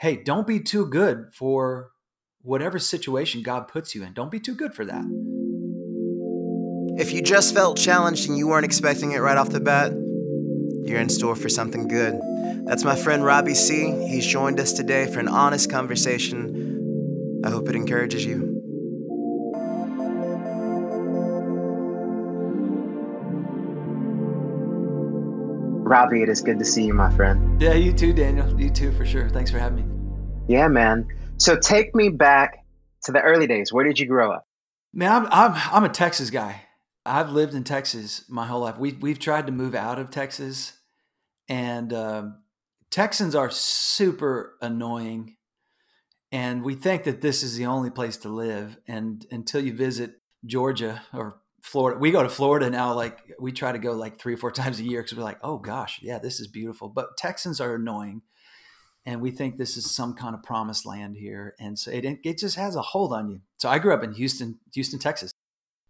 hey, don't be too good for whatever situation God puts you in. Don't be too good for that. If you just felt challenged and you weren't expecting it right off the bat, you're in store for something good. That's my friend Robbie Seay. He's joined us today for an honest conversation. I hope it encourages you. Robbie, it is good to see you, my friend. Yeah, you too, Daniel. You too, for sure. Thanks for having me. Yeah, man. So take me back to the early days. Where did you grow up? Man, I'm I'm, I'm a Texas guy. I've lived in Texas my whole life. We we've tried to move out of Texas, and um, Texans are super annoying, and we think that this is the only place to live. And until you visit Georgia or Florida, we go to Florida now. Like we try to go like three or four times a year because we're like, oh gosh, yeah, this is beautiful. But Texans are annoying, and we think this is some kind of promised land here, and so it it just has a hold on you. So I grew up in Houston, Houston, Texas.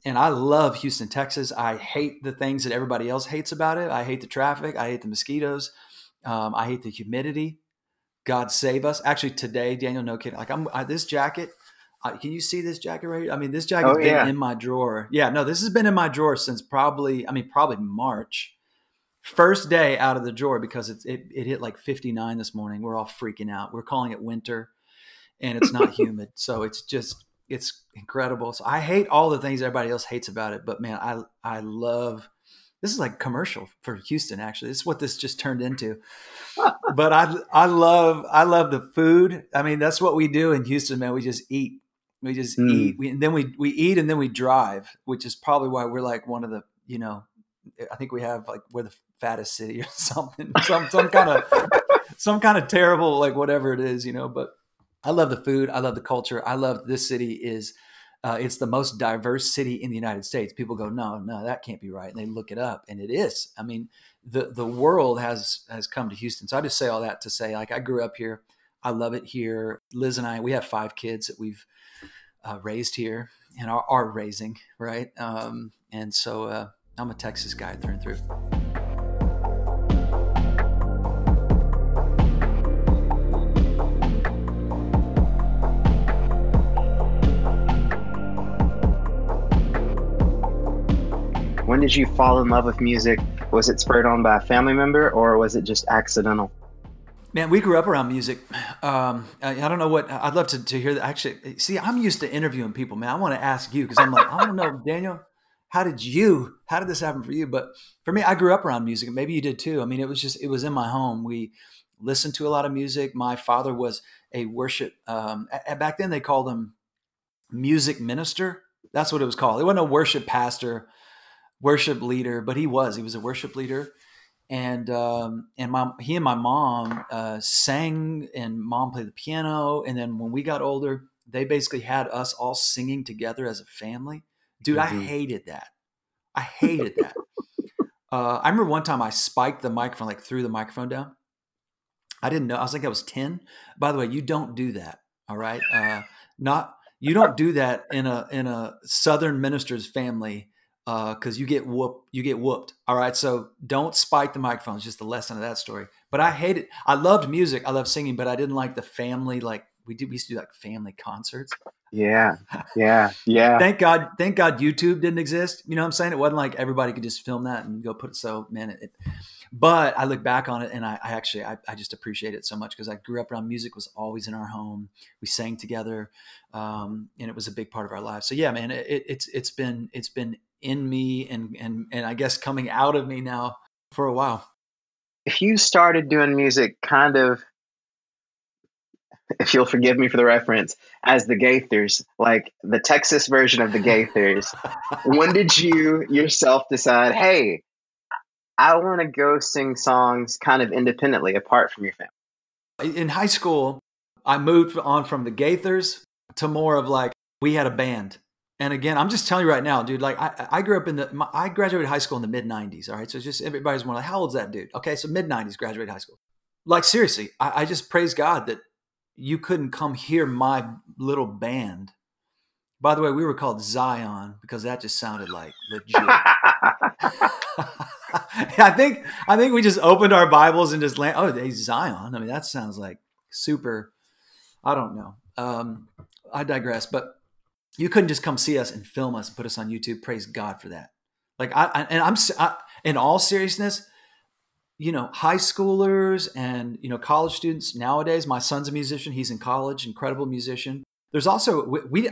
And I love Houston, Texas. I hate the things that everybody else hates about it. I hate the traffic. I hate the mosquitoes. Um, I hate the humidity. God save us. Actually, today, Daniel, no kidding. Like I'm I, this jacket. Uh, can you see this jacket right here? I mean, this jacket's Oh, been yeah. in my drawer. Yeah, no, this has been in my drawer since probably. I mean, probably March. First day out of the drawer because it's, it it hit like 59 this morning. We're all freaking out. We're calling it winter, and it's not humid, so it's just it's incredible. So I hate all the things everybody else hates about it, but man, I I love this is like commercial for Houston actually. This is what this just turned into. but I I love I love the food. I mean, that's what we do in Houston, man. We just eat. We just Mm. eat. We, and then we we eat and then we drive, which is probably why we're like one of the, you know, I think we have like we're the fattest city or something. Some some kind of some kind of terrible like whatever it is, you know, but I love the food. I love the culture. I love this city is uh, it's the most diverse city in the United States. People go, no, no, that can't be right, and they look it up, and it is. I mean, the the world has has come to Houston. So I just say all that to say, like, I grew up here. I love it here. Liz and I, we have five kids that we've uh, raised here and are, are raising, right? Um, and so uh, I'm a Texas guy through and through. When did you fall in love with music? Was it spurred on by a family member or was it just accidental? Man, we grew up around music. Um, I, I don't know what I'd love to, to hear. That. Actually, see, I'm used to interviewing people, man. I want to ask you because I'm like, I don't know, Daniel, how did you? How did this happen for you? But for me, I grew up around music, maybe you did too. I mean, it was just it was in my home. We listened to a lot of music. My father was a worship. Um, back then, they called him music minister. That's what it was called. It wasn't a worship pastor, worship leader, but he was. He was a worship leader and um, and my he and my mom uh, sang, and mom played the piano. And then when we got older, they basically had us all singing together as a family. Dude, I Mhm. hated that. I hated that. uh, I remember one time I spiked the microphone, like threw the microphone down. I didn't know. I was like, I was ten. By the way, you don't do that. All right, uh, not you don't do that in a in a Southern minister's family because you get whoop you get whooped. All right, so don't spike the microphone. It's just the lesson of that story. But I hated. I loved music. I loved singing, but I didn't like the family. Like we did, we used to do like family concerts. Yeah, yeah, yeah. Thank God, thank God YouTube didn't exist. You know what I'm saying? It wasn't like everybody could just film that and go put it. So man, it. it but I look back on it and I, I actually I, I just appreciate it so much because I grew up around music was always in our home. We sang together, um, and it was a big part of our lives. So yeah, man, it, it's it's been it's been in me and and and I guess coming out of me now for a while. If you started doing music kind of, if you'll forgive me for the reference, as the Gaithers, like the Texas version of the Gaithers, when did you yourself decide, hey, I want to go sing songs kind of independently apart from your family? in high school, I moved on from the Gaithers to more of like we had a band. And again, I'm just telling you right now, dude. Like I, I grew up in the, my, I graduated high school in the mid '90s. All right, so it's just everybody's wondering, how old's that dude? Okay, so mid '90s, graduated high school. Like seriously, I, I just praise God that you couldn't come hear my little band. By the way, we were called Zion because that just sounded like legit. I think I think we just opened our Bibles and just land. Oh, they Zion. I mean, that sounds like super I don't know. Um, I digress, but you couldn't just come see us and film us and put us on YouTube. Praise God for that. Like I, I and I'm I, in all seriousness, you know, high schoolers and you know college students nowadays. My son's a musician; he's in college, incredible musician. There's also we, we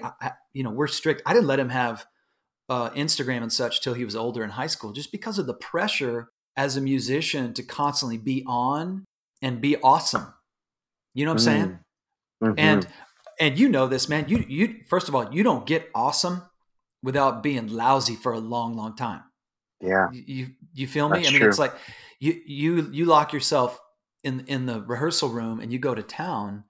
you know, we're strict. I didn't let him have uh, Instagram and such till he was older in high school, just because of the pressure as a musician to constantly be on and be awesome. You know what I'm saying? Mm-hmm. mm-hmm. And and you know this, man. You you first of all, you don't get awesome without being lousy for a long, long time. Yeah. You you feel me? That's I mean, true. it's like you you you lock yourself in in the rehearsal room and you go to town.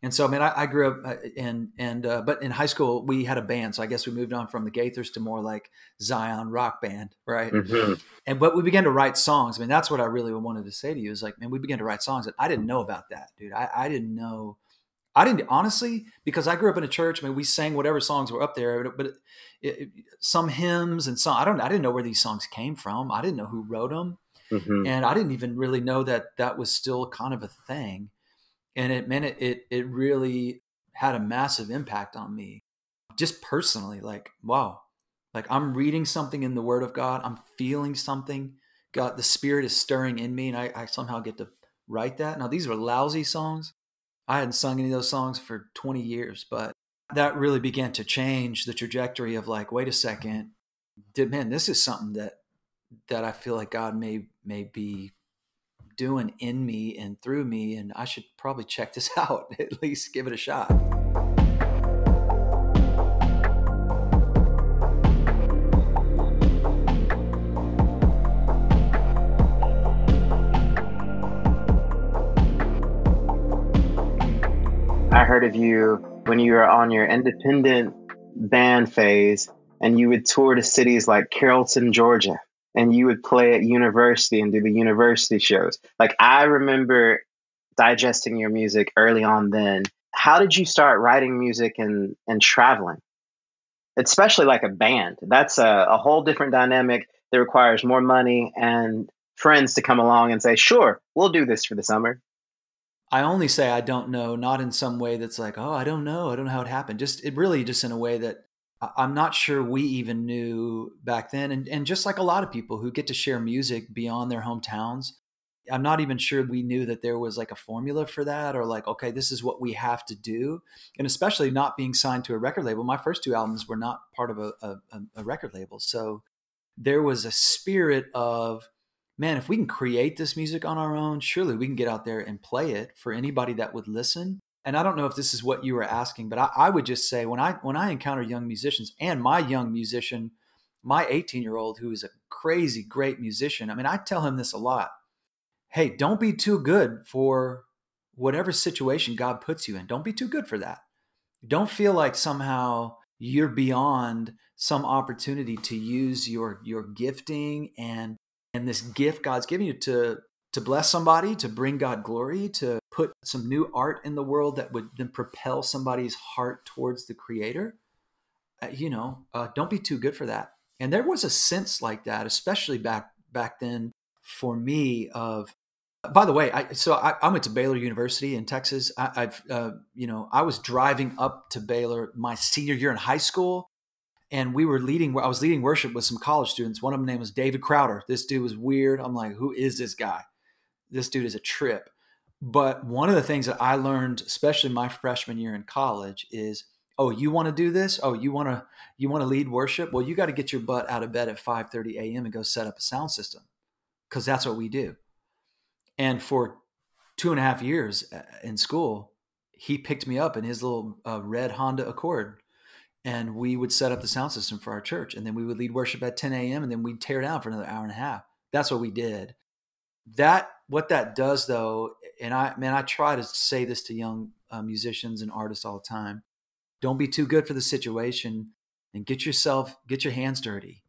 And so, I mean, I, I grew up uh, in and uh, but in high school we had a band, so I guess we moved on from the Gaithers to more like Zion rock band, right? Mm-hmm. And but we began to write songs. I mean, that's what I really wanted to say to you is like, man, we began to write songs, and I didn't know about that, dude. I, I didn't know I didn't honestly because I grew up in a church. I mean, we sang whatever songs were up there, but it, it, some hymns and some I don't. I didn't know where these songs came from. I didn't know who wrote them, mm-hmm. and I didn't even really know that that was still kind of a thing. And it meant it, it it really had a massive impact on me, just personally. Like wow, like I'm reading something in the Word of God. I'm feeling something. God, the Spirit is stirring in me, and I, I somehow get to write that. Now these were lousy songs I hadn't sung any of those songs for 20 years, but that really began to change the trajectory of like, wait a second, did man, this is something that that I feel like God may may be doing in me and through me, and I should probably check this out, at least give it a shot. I heard of you when you were on your independent band phase and you would tour to cities like Carrollton, Georgia, and you would play at university and do the university shows. Like I remember digesting your music early on then. How did you start writing music and, and traveling? Especially like a band. That's a, a whole different dynamic that requires more money and friends to come along and say, sure, we'll do this for the summer. I only say I don't know, not in some way that's like, oh, I don't know, I don't know how it happened. Just it really just in a way that I'm not sure we even knew back then. And and just like a lot of people who get to share music beyond their hometowns, I'm not even sure we knew that there was like a formula for that or like, okay, this is what we have to do. And especially not being signed to a record label. My first two albums were not part of a, a, a record label. So there was a spirit of man, if we can create this music on our own, surely we can get out there and play it for anybody that would listen. And I don't know if this is what you were asking, but I, I would just say when I when I encounter young musicians and my young musician, my 18 year old who is a crazy great musician, I mean, I tell him this a lot. Hey, don't be too good for whatever situation God puts you in. Don't be too good for that. Don't feel like somehow you're beyond some opportunity to use your your gifting and and this gift God's giving you to to bless somebody, to bring God glory, to put some new art in the world that would then propel somebody's heart towards the Creator. Uh, you know, uh, don't be too good for that. And there was a sense like that, especially back back then for me. Of by the way, I, so I, I, went to Baylor University in Texas. I, have uh, you know I was driving up to Baylor my senior year in high school and we were leading i was leading worship with some college students. One of them name was david crowder. This dude was weird. I'm like who is this guy? This dude is a trip. But one of the things that i learned especially my freshman year in college is oh you want to do this? Oh you want to you want to lead worship? Well you got to get your butt out of bed at 5.30 a.m and go set up a sound system because that's what we do. And for two and a half years uh, in school he picked me up in his little uh, red honda accord and we would set up the sound system for our church and then we would lead worship at 10 a.m and then we'd tear down for another hour and a half. That's what we did. That what that does though and i man i try to say this to young uh, musicians and artists all the time don't be too good for the situation and get yourself get your hands dirty.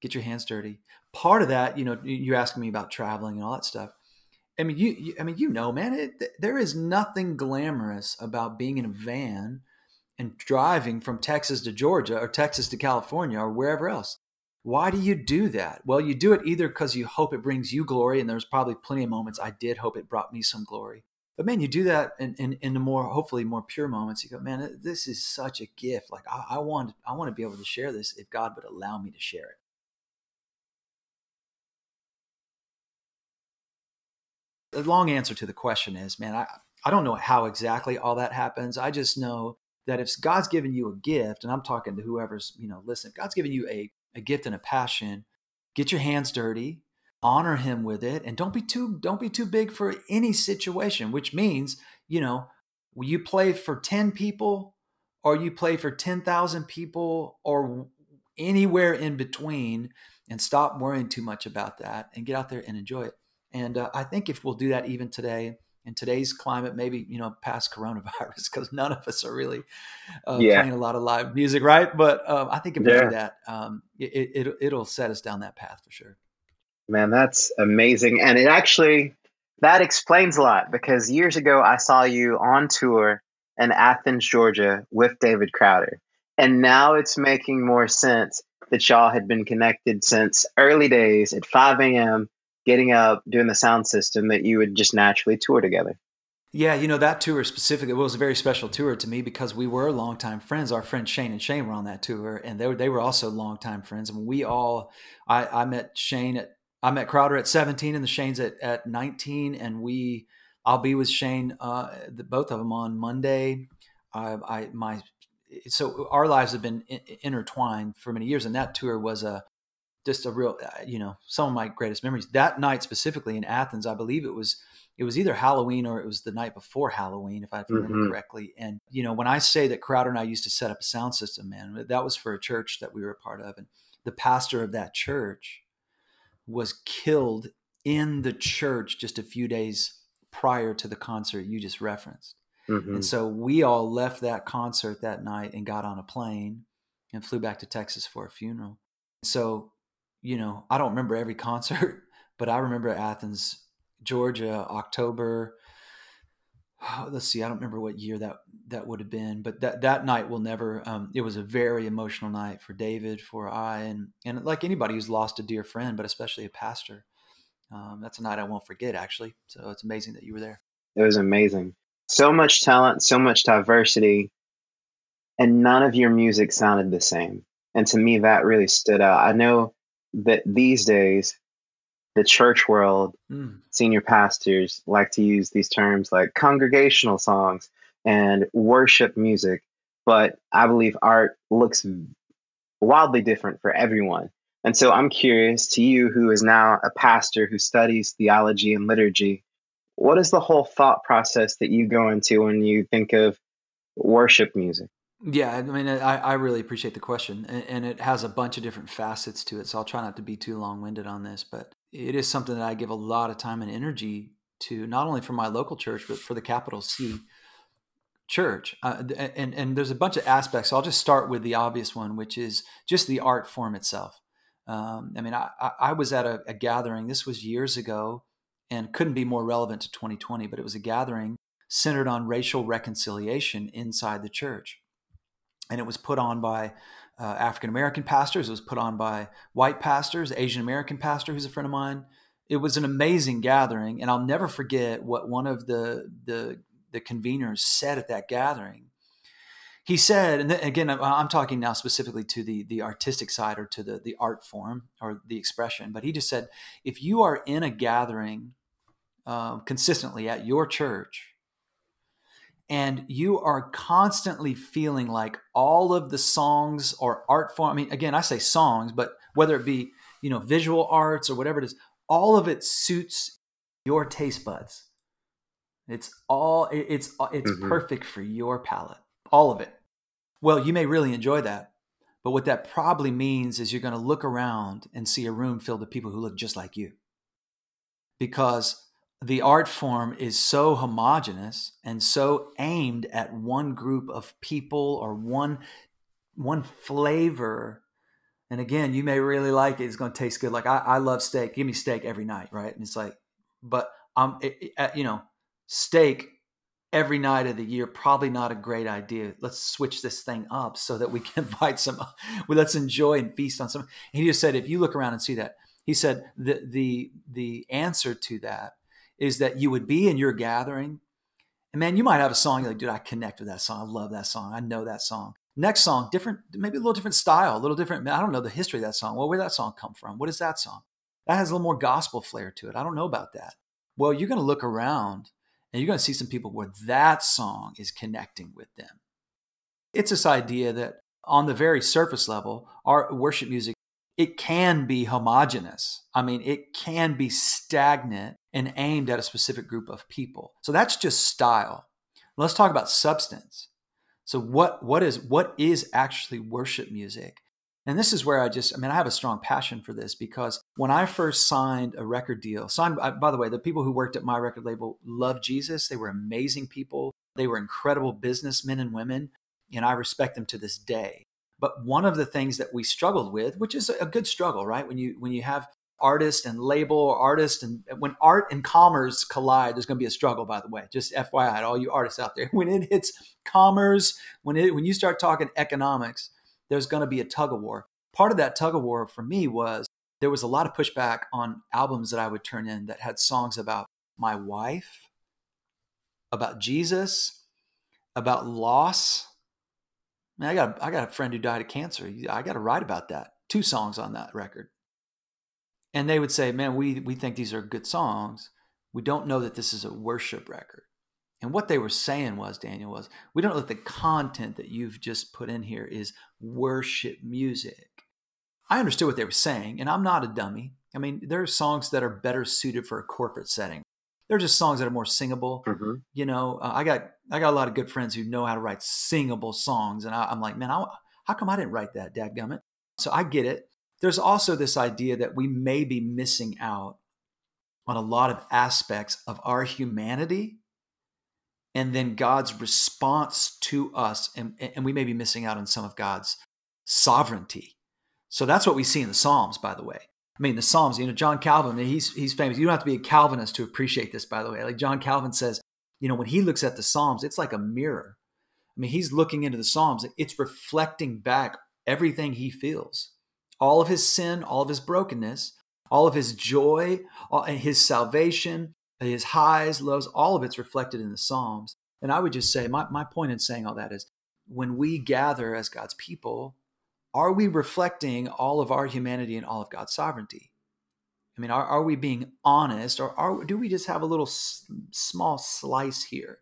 Get your hands dirty. Part of that you know you're asking me about traveling and all that stuff. I mean you, you i mean you know man it, there is nothing glamorous about being in a van and driving from Texas to Georgia or Texas to California or wherever else. Why do you do that? Well, you do it either because you hope it brings you glory, and there's probably plenty of moments I did hope it brought me some glory, but man, you do that in, in, in the more hopefully more pure moments. You go, man, this is such a gift. Like I, I want I want to be able to share this if God would allow me to share it. The long answer to the question is, man, I, I don't know how exactly all that happens. I just know that if God's given you a gift, and I'm talking to whoever's, you know, listen, God's given you a, a gift and a passion, get your hands dirty, honor him with it and don't be too don't be too big for any situation which means you know you play for 10 people or you play for 10,000 people or anywhere in between and stop worrying too much about that and get out there and enjoy it. And uh, i think if we'll do that even today in today's climate maybe you know past coronavirus because none of us are really uh, yeah. playing a lot of live music right but um, i think if we do that um, it, it, it'll set us down that path for sure Man, that's amazing. And it actually that explains a lot because years ago I saw you on tour in Athens, Georgia with David Crowder. And now it's making more sense that y'all had been connected since early days at 5 a.m., getting up, doing the sound system, that you would just naturally tour together. Yeah, you know, that tour specifically was a very special tour to me because we were longtime friends. Our friends Shane and Shane were on that tour, and they were, they were also longtime friends. And we all, I, I met Shane at I met Crowder at 17 and the Shanes at, at 19. And we, I'll be with Shane, uh, the, both of them on Monday. I, I, my, so our lives have been in, intertwined for many years. And that tour was a, just a real, uh, you know, some of my greatest memories. That night specifically in Athens, I believe it was, it was either Halloween or it was the night before Halloween, if I remember mm-hmm. correctly. And you know, when I say that Crowder and I used to set up a sound system, man, that was for a church that we were a part of, and the pastor of that church was killed in the church just a few days prior to the concert you just referenced. Mm-hmm. And so we all left that concert that night and got on a plane and flew back to Texas for a funeral. So, you know, I don't remember every concert, but I remember Athens, Georgia, October let's see, I don't remember what year that that would have been, but that that night will never. Um, it was a very emotional night for David, for I, and and like anybody who's lost a dear friend, but especially a pastor. Um, that's a night I won't forget, actually. So it's amazing that you were there. It was amazing. So much talent, so much diversity, and none of your music sounded the same. And to me, that really stood out. I know that these days the church world, mm. senior pastors like to use these terms like congregational songs and worship music. But I believe art looks wildly different for everyone. And so I'm curious to you, who is now a pastor who studies theology and liturgy, what is the whole thought process that you go into when you think of worship music? Yeah, I mean, I, I really appreciate the question, and, and, it has a bunch of different facets to it. So I'll try not to be too long winded on this, but it is something that I give a lot of time and energy to, not only for my local church, but for the capital C church. Uh, and, and there's a bunch of aspects. So I'll just start with the obvious one, which is just the art form itself. Um, I mean, I, I was at a, a gathering, this was years ago, and couldn't be more relevant to 2020, but it was a gathering centered on racial reconciliation inside the church. And it was put on by uh, African American pastors. It was put on by white pastors, Asian American pastor who's a friend of mine. It was an amazing gathering, and I'll never forget what one of the the, the conveners said at that gathering. He said, and again, I'm talking now specifically to the the artistic side or to the the art form or the expression, but he just said, if you are in a gathering uh, consistently at your church and you are constantly feeling like all of the songs or art form i mean again i say songs but whether it be you know visual arts or whatever it is all of it suits your taste buds. It's all it's it's mm-hmm. perfect for your palate all of it. Well you may really enjoy that but what that probably means is you're going to look around and see a room filled with people who look just like you. Because the art form is so homogenous and so aimed at one group of people or one one flavor. And again you may really like it. It's going to taste good. Like I, I love steak. Give me steak every night right? And it's like but um it, it, you know steak every night of the year probably not a great idea. Let's switch this thing up so that we can invite some well, let's enjoy and feast on some he just said if you look around and see that he said the the the answer to that is that you would be in your gathering And man, you might have a song you're like, dude, I connect with that song. I love that song. I know that song. Next song, different, maybe a little different style, a little different. I don't know the history of that song. Well, where did that song come from? What is that song? That has a little more gospel flair to it. I don't know about that. Well, you're going to look around and you're going to see some people where that song is connecting with them. It's this idea that on the very surface level, our worship music, it can be homogenous. I mean, it can be stagnant and aimed at a specific group of people. So that's just style. Let's talk about substance. So what what is what is actually worship music? And this is where I just I mean I have a strong passion for this because when I first signed a record deal, signed uh, by the way, the people who worked at my record label loved Jesus. They were amazing people. They were incredible businessmen and women, and I respect them to this day. But one of the things that we struggled with, which is a good struggle, right? When you when you have artist and label or artist and when art and commerce collide there's going to be a struggle by the way. Just fyi all you artists out there. When it hits commerce when it when you start talking economics there's going to be a tug of war. Part of that tug of war for me was there was a lot of pushback on albums that i would turn in that had songs about my wife about jesus about loss Man, I got I got a friend who died of cancer. I got to write about that. Two songs on that record and they would say, "Man, we we think these are good songs. We don't know that this is a worship record." And what they were saying was, Daniel, was we don't know that the content that you've just put in here is worship music. I understood what they were saying, and I'm not a dummy. I mean, there are songs that are better suited for a corporate setting. They're just songs that are more singable. Mm-hmm. You know, uh, I got I got a lot of good friends who know how to write singable songs, and I, am like, man, I, how come I didn't write that, dadgummit? So I get it there's also this idea that we may be missing out on a lot of aspects of our humanity and then God's response to us. And, and we may be missing out on some of God's sovereignty. So that's what we see in the Psalms, by the way. I mean, the Psalms, you know, John Calvin, he's, he's famous. You don't have to be a Calvinist to appreciate this, by the way. Like John Calvin says, you know, when he looks at the Psalms, it's like a mirror. I mean, he's looking into the Psalms, it's reflecting back everything he feels all of his sin, all of his brokenness, all of his joy, all, his salvation, his highs, lows, all of it's reflected in the Psalms. And I would just say, my, my point in saying all that is when we gather as God's people, are we reflecting all of our humanity and all of God's sovereignty? I mean, are, are we being honest or are, do we just have a little s- small slice here?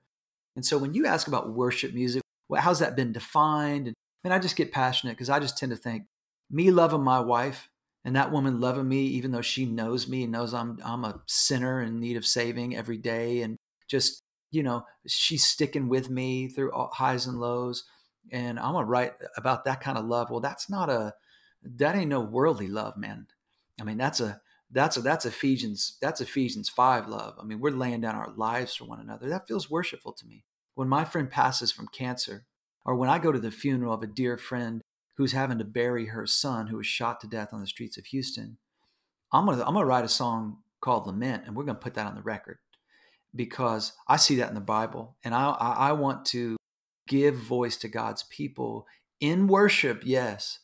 And so when you ask about worship music, well, how's that been defined? And, I just get passionate because I just tend to think me loving my wife and that woman loving me even though she knows me and knows I'm I'm a sinner in need of saving every day and just you know she's sticking with me through highs and lows and I'm gonna write about that kind of love well that's not a that ain't no worldly love man I mean that's a that's a that's Ephesians that's Ephesians 5 love I mean we're laying down our lives for one another that feels worshipful to me when my friend passes from cancer or when I go to the funeral of a dear friend who's having to bury her son who was shot to death on the streets of Houston. I'm gonna I'm gonna write a song called Lament, and we're gonna put that on the record because I see that in the Bible, and I I want to give voice to God's people in worship, yes,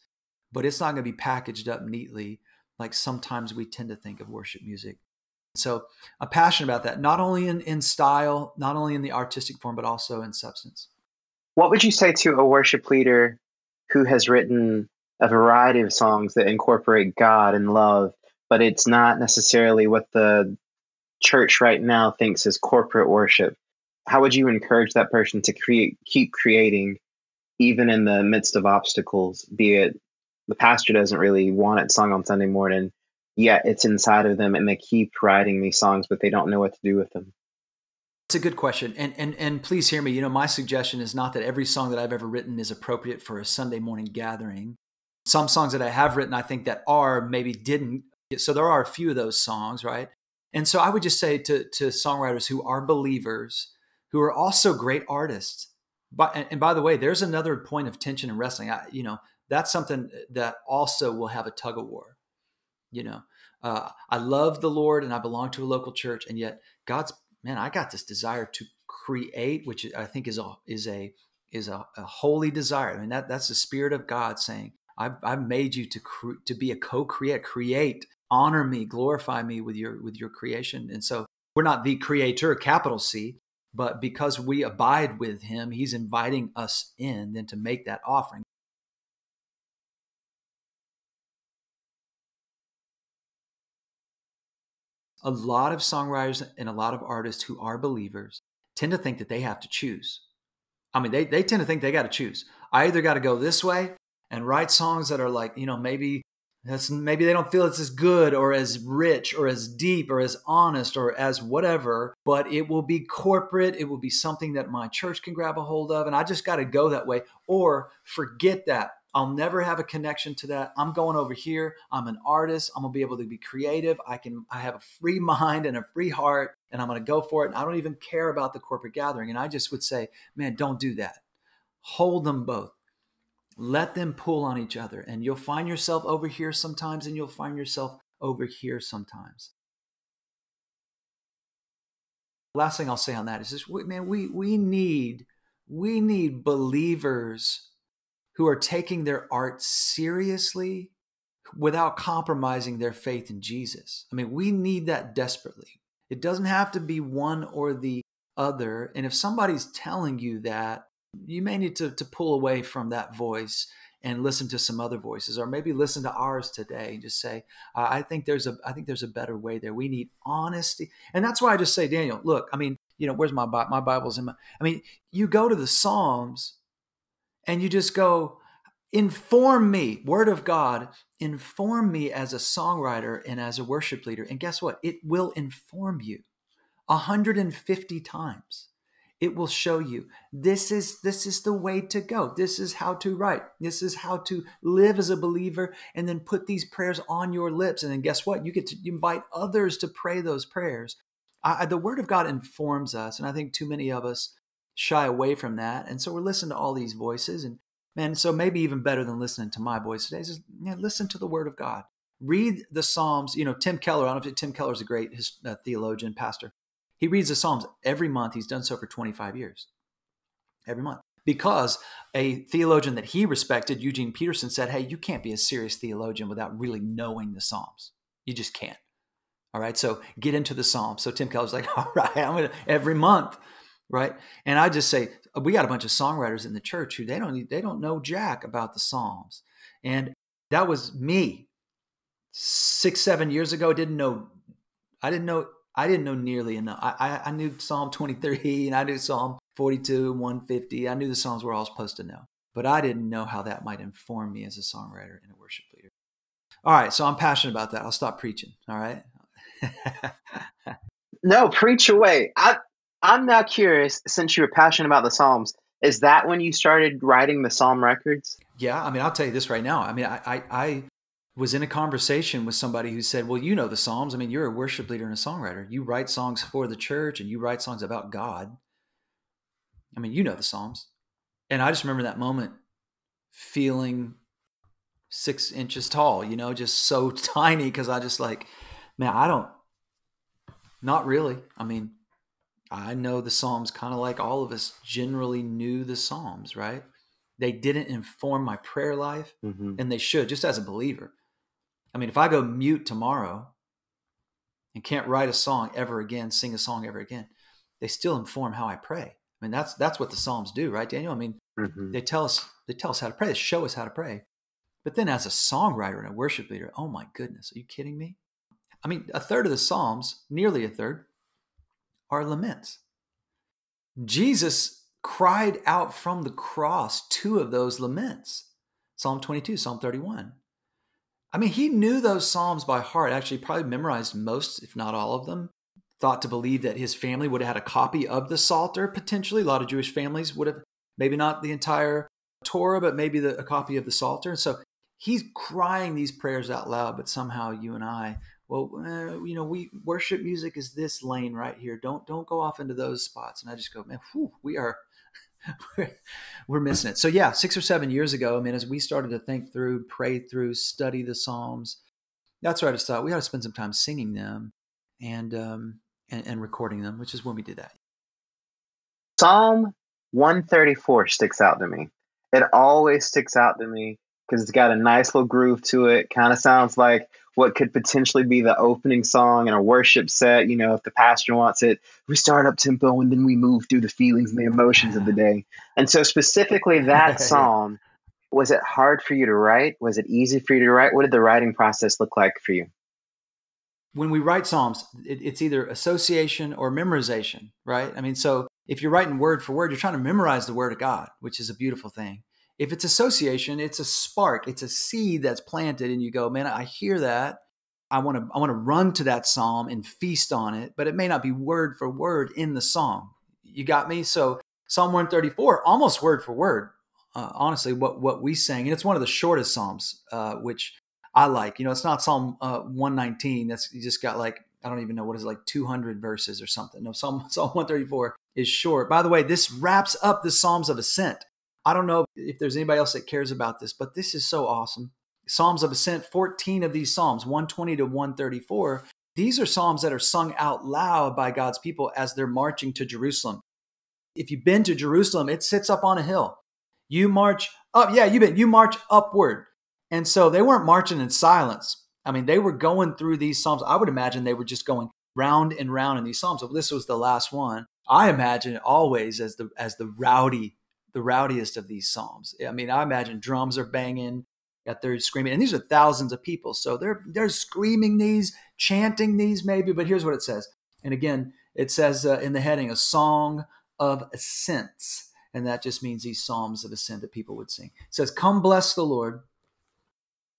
but it's not gonna be packaged up neatly like sometimes we tend to think of worship music. So I'm passionate about that, not only in, in style, not only in the artistic form, but also in substance. What would you say to a worship leader who has written a variety of songs that incorporate God and love, but it's not necessarily what the church right now thinks is corporate worship. How would you encourage that person to create, keep creating, even in the midst of obstacles? Be it the pastor doesn't really want it sung on Sunday morning, yet it's inside of them, and they keep writing these songs, but they don't know what to do with them. It's a good question. And, and, and please hear me. You know, my suggestion is not that every song that I've ever written is appropriate for a Sunday morning gathering. Some songs that I have written, I think that are maybe didn't. So there are a few of those songs, right? And so I would just say to, to songwriters who are believers, who are also great artists. But, and, by the way, there's another point of tension in wrestling. I, you know, that's something that also will have a tug of war. You know, uh, I love the Lord and I belong to a local church, and yet God's man, I got this desire to create, which I think is a is a is a, a holy desire. I mean, that that's the spirit of God saying, "I've, I've made you to cre- to be a co-create, create, honor me, glorify me with your with your creation." And so we're not the creator, capital C, But because we abide with him, he's inviting us in then to make that offering. A lot of songwriters and a lot of artists who are believers tend to think that they have to choose. I mean, they, they tend to think they got to choose. I either got to go this way and write songs that are like, you know, maybe that's maybe they don't feel it's as good or as rich or as deep or as honest or as whatever, but it will be corporate. It will be something that my church can grab a hold of. And I just got to go that way or forget that. I'll never have a connection to that. I'm going over here. I'm an artist. I'm gonna be able to be creative. I can I have a free mind and a free heart and I'm gonna go for it. And I don't even care about the corporate gathering. And I just would say, man, don't do that. Hold them both let them pull on each other and you'll find yourself over here sometimes and you'll find yourself over here sometimes last thing i'll say on that is this man we we need we need believers who are taking their art seriously without compromising their faith in jesus. I mean we need that desperately. It doesn't have to be one or the other. And if somebody's telling you that you may need to, to pull away from that voice and listen to some other voices or maybe listen to ours today and just say i think there's a i think there's a better way there. We need honesty. And that's why i just say daniel look i mean you know where's my my bible's in my i mean you go to the psalms and you just go inform me word of god inform me as a songwriter and as a worship leader. And guess what? It will inform you 150 times. It will show you this is this is the way to go. This is how to write. This is how to live as a believer and then put these prayers on your lips. And then guess what? You get to invite others to pray those prayers. I, the word of god informs us and i think too many of us shy away from that and so we're listening to all these voices and man so maybe even better than listening to my voice today is you know, listen to the word of god read the psalms you know tim keller i don't know if tim keller is a great his, uh, theologian pastor he reads the Psalms every month. He's done so for 25 years. Every month. Because a theologian that he respected, Eugene Peterson, said, Hey, you can't be a serious theologian without really knowing the Psalms. You just can't. All right. So get into the Psalms. So Tim Keller's like, All right, I'm going to every month. Right. And I just say, uh, we got a bunch of songwriters in the church who they don't they don't know jack about the Psalms. And that was me six, seven years ago. Didn't know I didn't know I didn't know nearly enough. I, I, I knew Psalm 23 and I knew Psalm 42, 150. I knew the Psalms were all supposed to know, but I didn't know how that might inform me as a songwriter and a worship leader. All right, so I'm passionate about that. I'll stop preaching. All right. no, preach away. I I'm now curious. Since you were passionate about the Psalms, is that when you started writing the Psalm records? Yeah, I mean, I'll tell you this right now. I mean, I I, I was in a conversation with somebody who said, Well, you know the Psalms. I mean, you're a worship leader and a songwriter. You write songs for the church and you write songs about God. I mean, you know the Psalms. And I just remember that moment feeling six inches tall, you know, just so tiny because I just like, man, I don't, not really. I mean, I know the Psalms kind of like all of us generally knew the Psalms, right? They didn't inform my prayer life, mm-hmm. and they should, just as a believer. I mean, if I go mute tomorrow and can't write a song ever again, sing a song ever again, they still inform how I pray. I mean, that's that's what the Psalms do, right, Daniel? I mean, mm-hmm. they tell us they tell us how to pray, they show us how to pray. But then as a songwriter and a worship leader, oh my goodness, are you kidding me? I mean, a third of the Psalms, nearly a third, are laments. Jesus cried out from the cross two of those laments Psalm 22, Psalm 31. I mean, he knew those Psalms by heart, actually, probably memorized most, if not all of them. Thought to believe that his family would have had a copy of the Psalter, potentially. A lot of Jewish families would have, maybe not the entire Torah, but maybe the, a copy of the Psalter. And so he's crying these prayers out loud, but somehow you and I, well, uh, you know, we worship music is this lane right here. Don't don't go off into those spots. And I just go, man, whew, we are we're missing it. So yeah, six or seven years ago, I mean, as we started to think through, pray through, study the Psalms, that's where I just thought we ought to spend some time singing them and um, and, and recording them, which is when we did that. Psalm 134 sticks out to me. It always sticks out to me because it's got a nice little groove to it. Kind of sounds like what could potentially be the opening song in a worship set. You know, if the pastor wants it, we start up tempo and then we move through the feelings and the emotions of the day. And so, specifically, that psalm was it hard for you to write? Was it easy for you to write? What did the writing process look like for you? When we write psalms, it, it's either association or memorization, right? I mean, so if you're writing word for word, you're trying to memorize the word of God, which is a beautiful thing. If it's association, it's a spark, it's a seed that's planted, and you go, man, I hear that. I want to I want to run to that psalm and feast on it, but it may not be word for word in the song. You got me? So Psalm 134, almost word for word, uh, honestly, what what we sang, and it's one of the shortest psalms, uh, which I like. You know, it's not Psalm uh, 119. That's you just got like I don't even know what is it, like 200 verses or something. No, Psalm Psalm 134 is short. By the way, this wraps up the Psalms of Ascent. I don't know if there's anybody else that cares about this, but this is so awesome. Psalms of Ascent, 14 of these Psalms, 120 to 134, these are Psalms that are sung out loud by God's people as they're marching to Jerusalem. If you've been to Jerusalem, it sits up on a hill. You march up, yeah, you've been, you march upward. And so they weren't marching in silence. I mean, they were going through these Psalms. I would imagine they were just going round and round in these Psalms. This was the last one, I imagine it always as the as the rowdy the rowdiest of these psalms. I mean, I imagine drums are banging, that they're screaming, and these are thousands of people, so they're they're screaming these, chanting these, maybe. But here's what it says, and again, it says uh, in the heading, a song of ascents, and that just means these psalms of ascent that people would sing. It says, "Come, bless the Lord."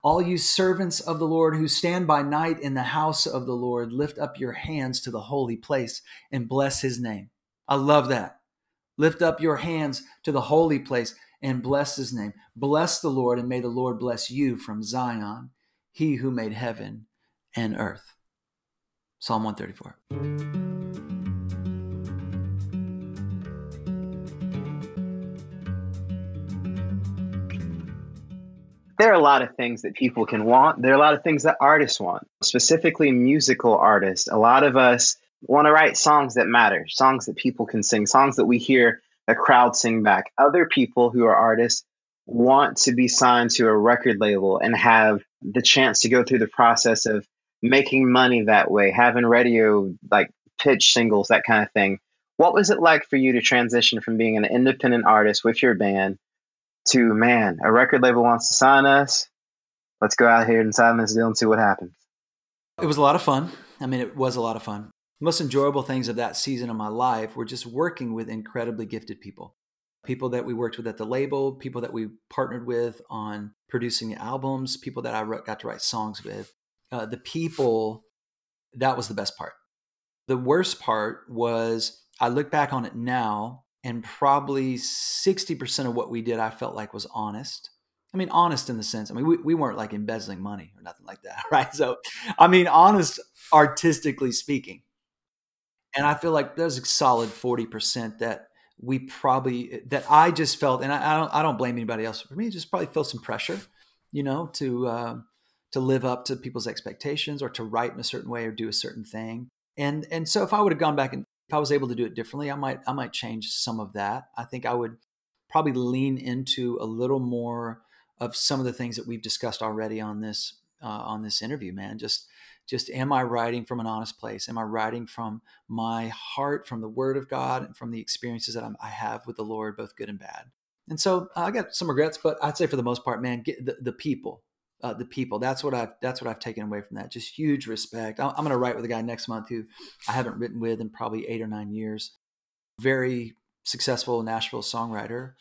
All you servants of the Lord who stand by night in the house of the Lord, lift up your hands to the holy place and bless his name. I love that. Lift up your hands to the holy place and bless his name. Bless the Lord, and may the Lord bless you from Zion, he who made heaven and earth. Psalm 134. there are a lot of things that people can want. There are a lot of things that artists want, specifically musical artists. A lot of us want to write songs that matter, songs that people can sing, songs that we hear a crowd sing back. Other people who are artists want to be signed to a record label and have the chance to go through the process of making money that way, having radio like pitch singles, that kind of thing. What was it like for you to transition from being an independent artist with your band to, man, a record label wants to sign us? Let's go out here and sign this deal and see what happens. It was a lot of fun. I mean, it was a lot of fun most enjoyable things of that season of my life were just working with incredibly gifted people people that we worked with at the label people that we partnered with on producing the albums people that i got to write songs with uh, the people that was the best part the worst part was i look back on it now and probably 60% of what we did i felt like was honest I mean, honest in the sense, I mean, we, we weren't like embezzling money or nothing like that, right? So, I mean, honest artistically speaking. And I feel like there's a solid 40% that we probably, that I just felt, and I, I don't, I don't blame anybody else. For me, just probably felt some pressure, you know, to, uh, to live up to people's expectations or to write in a certain way or do a certain thing. And, and so if I would have gone back and if I was able to do it differently, I might, I might change some of that. I think I would probably lean into a little more of some of the things that we've discussed already on this, uh, on this interview, man. Just, just am I writing from an honest place? Am I writing from my heart, from the Word of God, and from the experiences that I'm, i have with the Lord, both good and bad? And so uh, I got some regrets, but I'd say for the most part, man, the, the people, uh, the people. That's what I've that's what I've taken away from that. Just huge respect. I'm, I'm going to write with a guy next month who I haven't written with in probably eight or nine years. Very successful Nashville songwriter.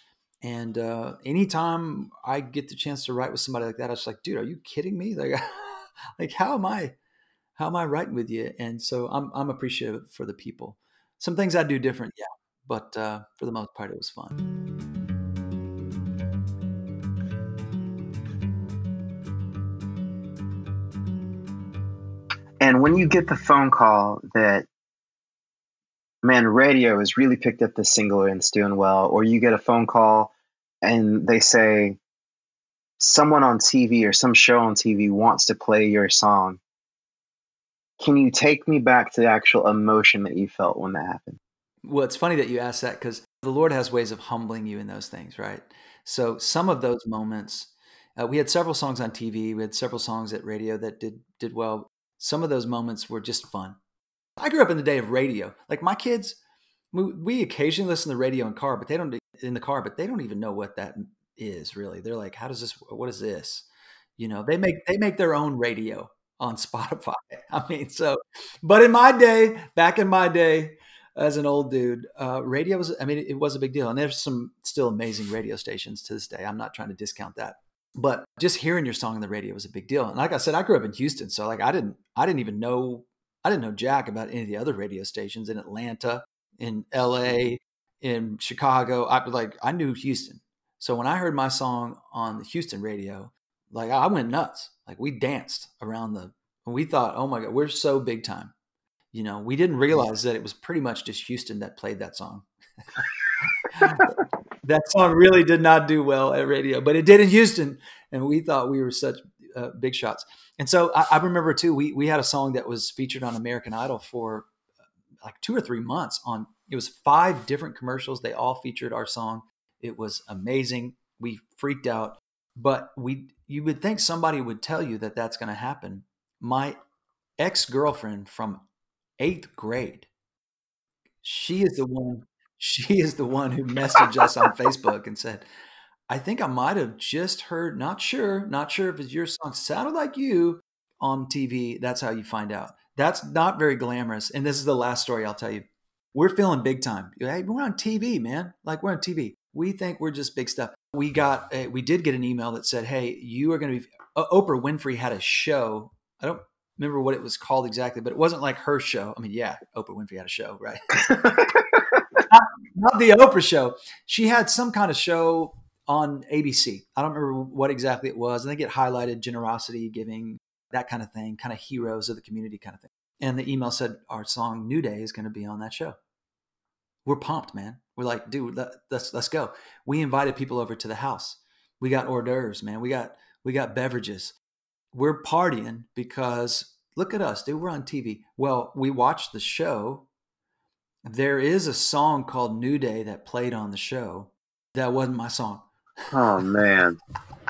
And uh, anytime I get the chance to write with somebody like that, I was like, dude, are you kidding me? Like, like how am I? How am I writing with you? And so I'm I'm appreciative for the people. Some things I do different, yeah, but uh, for the most part, it was fun. And when you get the phone call that, man, radio has really picked up this single and it's doing well, or you get a phone call and they say, someone on TV or some show on TV wants to play your song can you take me back to the actual emotion that you felt when that happened? Well, it's funny that you asked that because the Lord has ways of humbling you in those things, right? So some of those moments, Uh, we had several songs on TV. We had several songs at radio that did did well. Some of those moments were just fun. I grew up in the day of radio. Like my kids, we, we occasionally listen to radio in car, but they don't in the car, but they don't even know what that is really. They're like, how does this? What is this? You know, they make they make their own radio on Spotify. I mean, so, but in my day, back in my day, as an old dude, uh, radio was, I mean, it was a big deal. And there's some still amazing radio stations to this day. I'm not trying to discount that. But just hearing your song on the radio was a big deal. And like I said, I grew up in Houston. So like I didn't, I didn't even know, I didn't know Jack about any of the other radio stations in Atlanta, in LA, in Chicago. I like, I knew Houston. So when I heard my song on the Houston radio, like I went nuts. Like we danced around the, we thought, oh my God, we're so big time you know, we didn't realize that it was pretty much just Houston that played that song. that song really did not do well at radio, but it did in Houston, and we thought we were such uh, big shots. And so I, I, remember too, we we had a song that was featured on American Idol for uh, like two or three months. On it was five different commercials. They all featured our song. It was amazing. We freaked out, but we you would think somebody would tell you that that's going to happen. My ex girlfriend from eighth grade. She is the one. She is the one who messaged us on Facebook and said, "I think I might have just heard. Not sure. Not sure if it's your song. Sounded like you on TV. That's how you find out. That's not very glamorous. And this is the last story I'll tell you. We're feeling big time. Hey, we're on TV, man. Like we're on TV. We think we're just big stuff. We got. A, we did get an email that said, "Hey, you are going to be." Oprah Winfrey had a show. I don't remember what it was called exactly, but it wasn't like her show. I mean, yeah, Oprah Winfrey had a show, right? not, not, the Oprah show. She had some kind of show on ABC. I don't remember what exactly it was. And they get highlighted generosity, giving, that kind of thing, kind of heroes of the community kind of thing. And the email said our song New Day is going to be on that show. We're pumped, man. We're like, dude, let, let's let's go. We invited people over to the house. We got hors d'oeuvres, man. We got we got beverages we're partying because look at us, dude. We're on TV. Well, we watched the show. There is a song called New Day that played on the show. That wasn't my song. Oh man.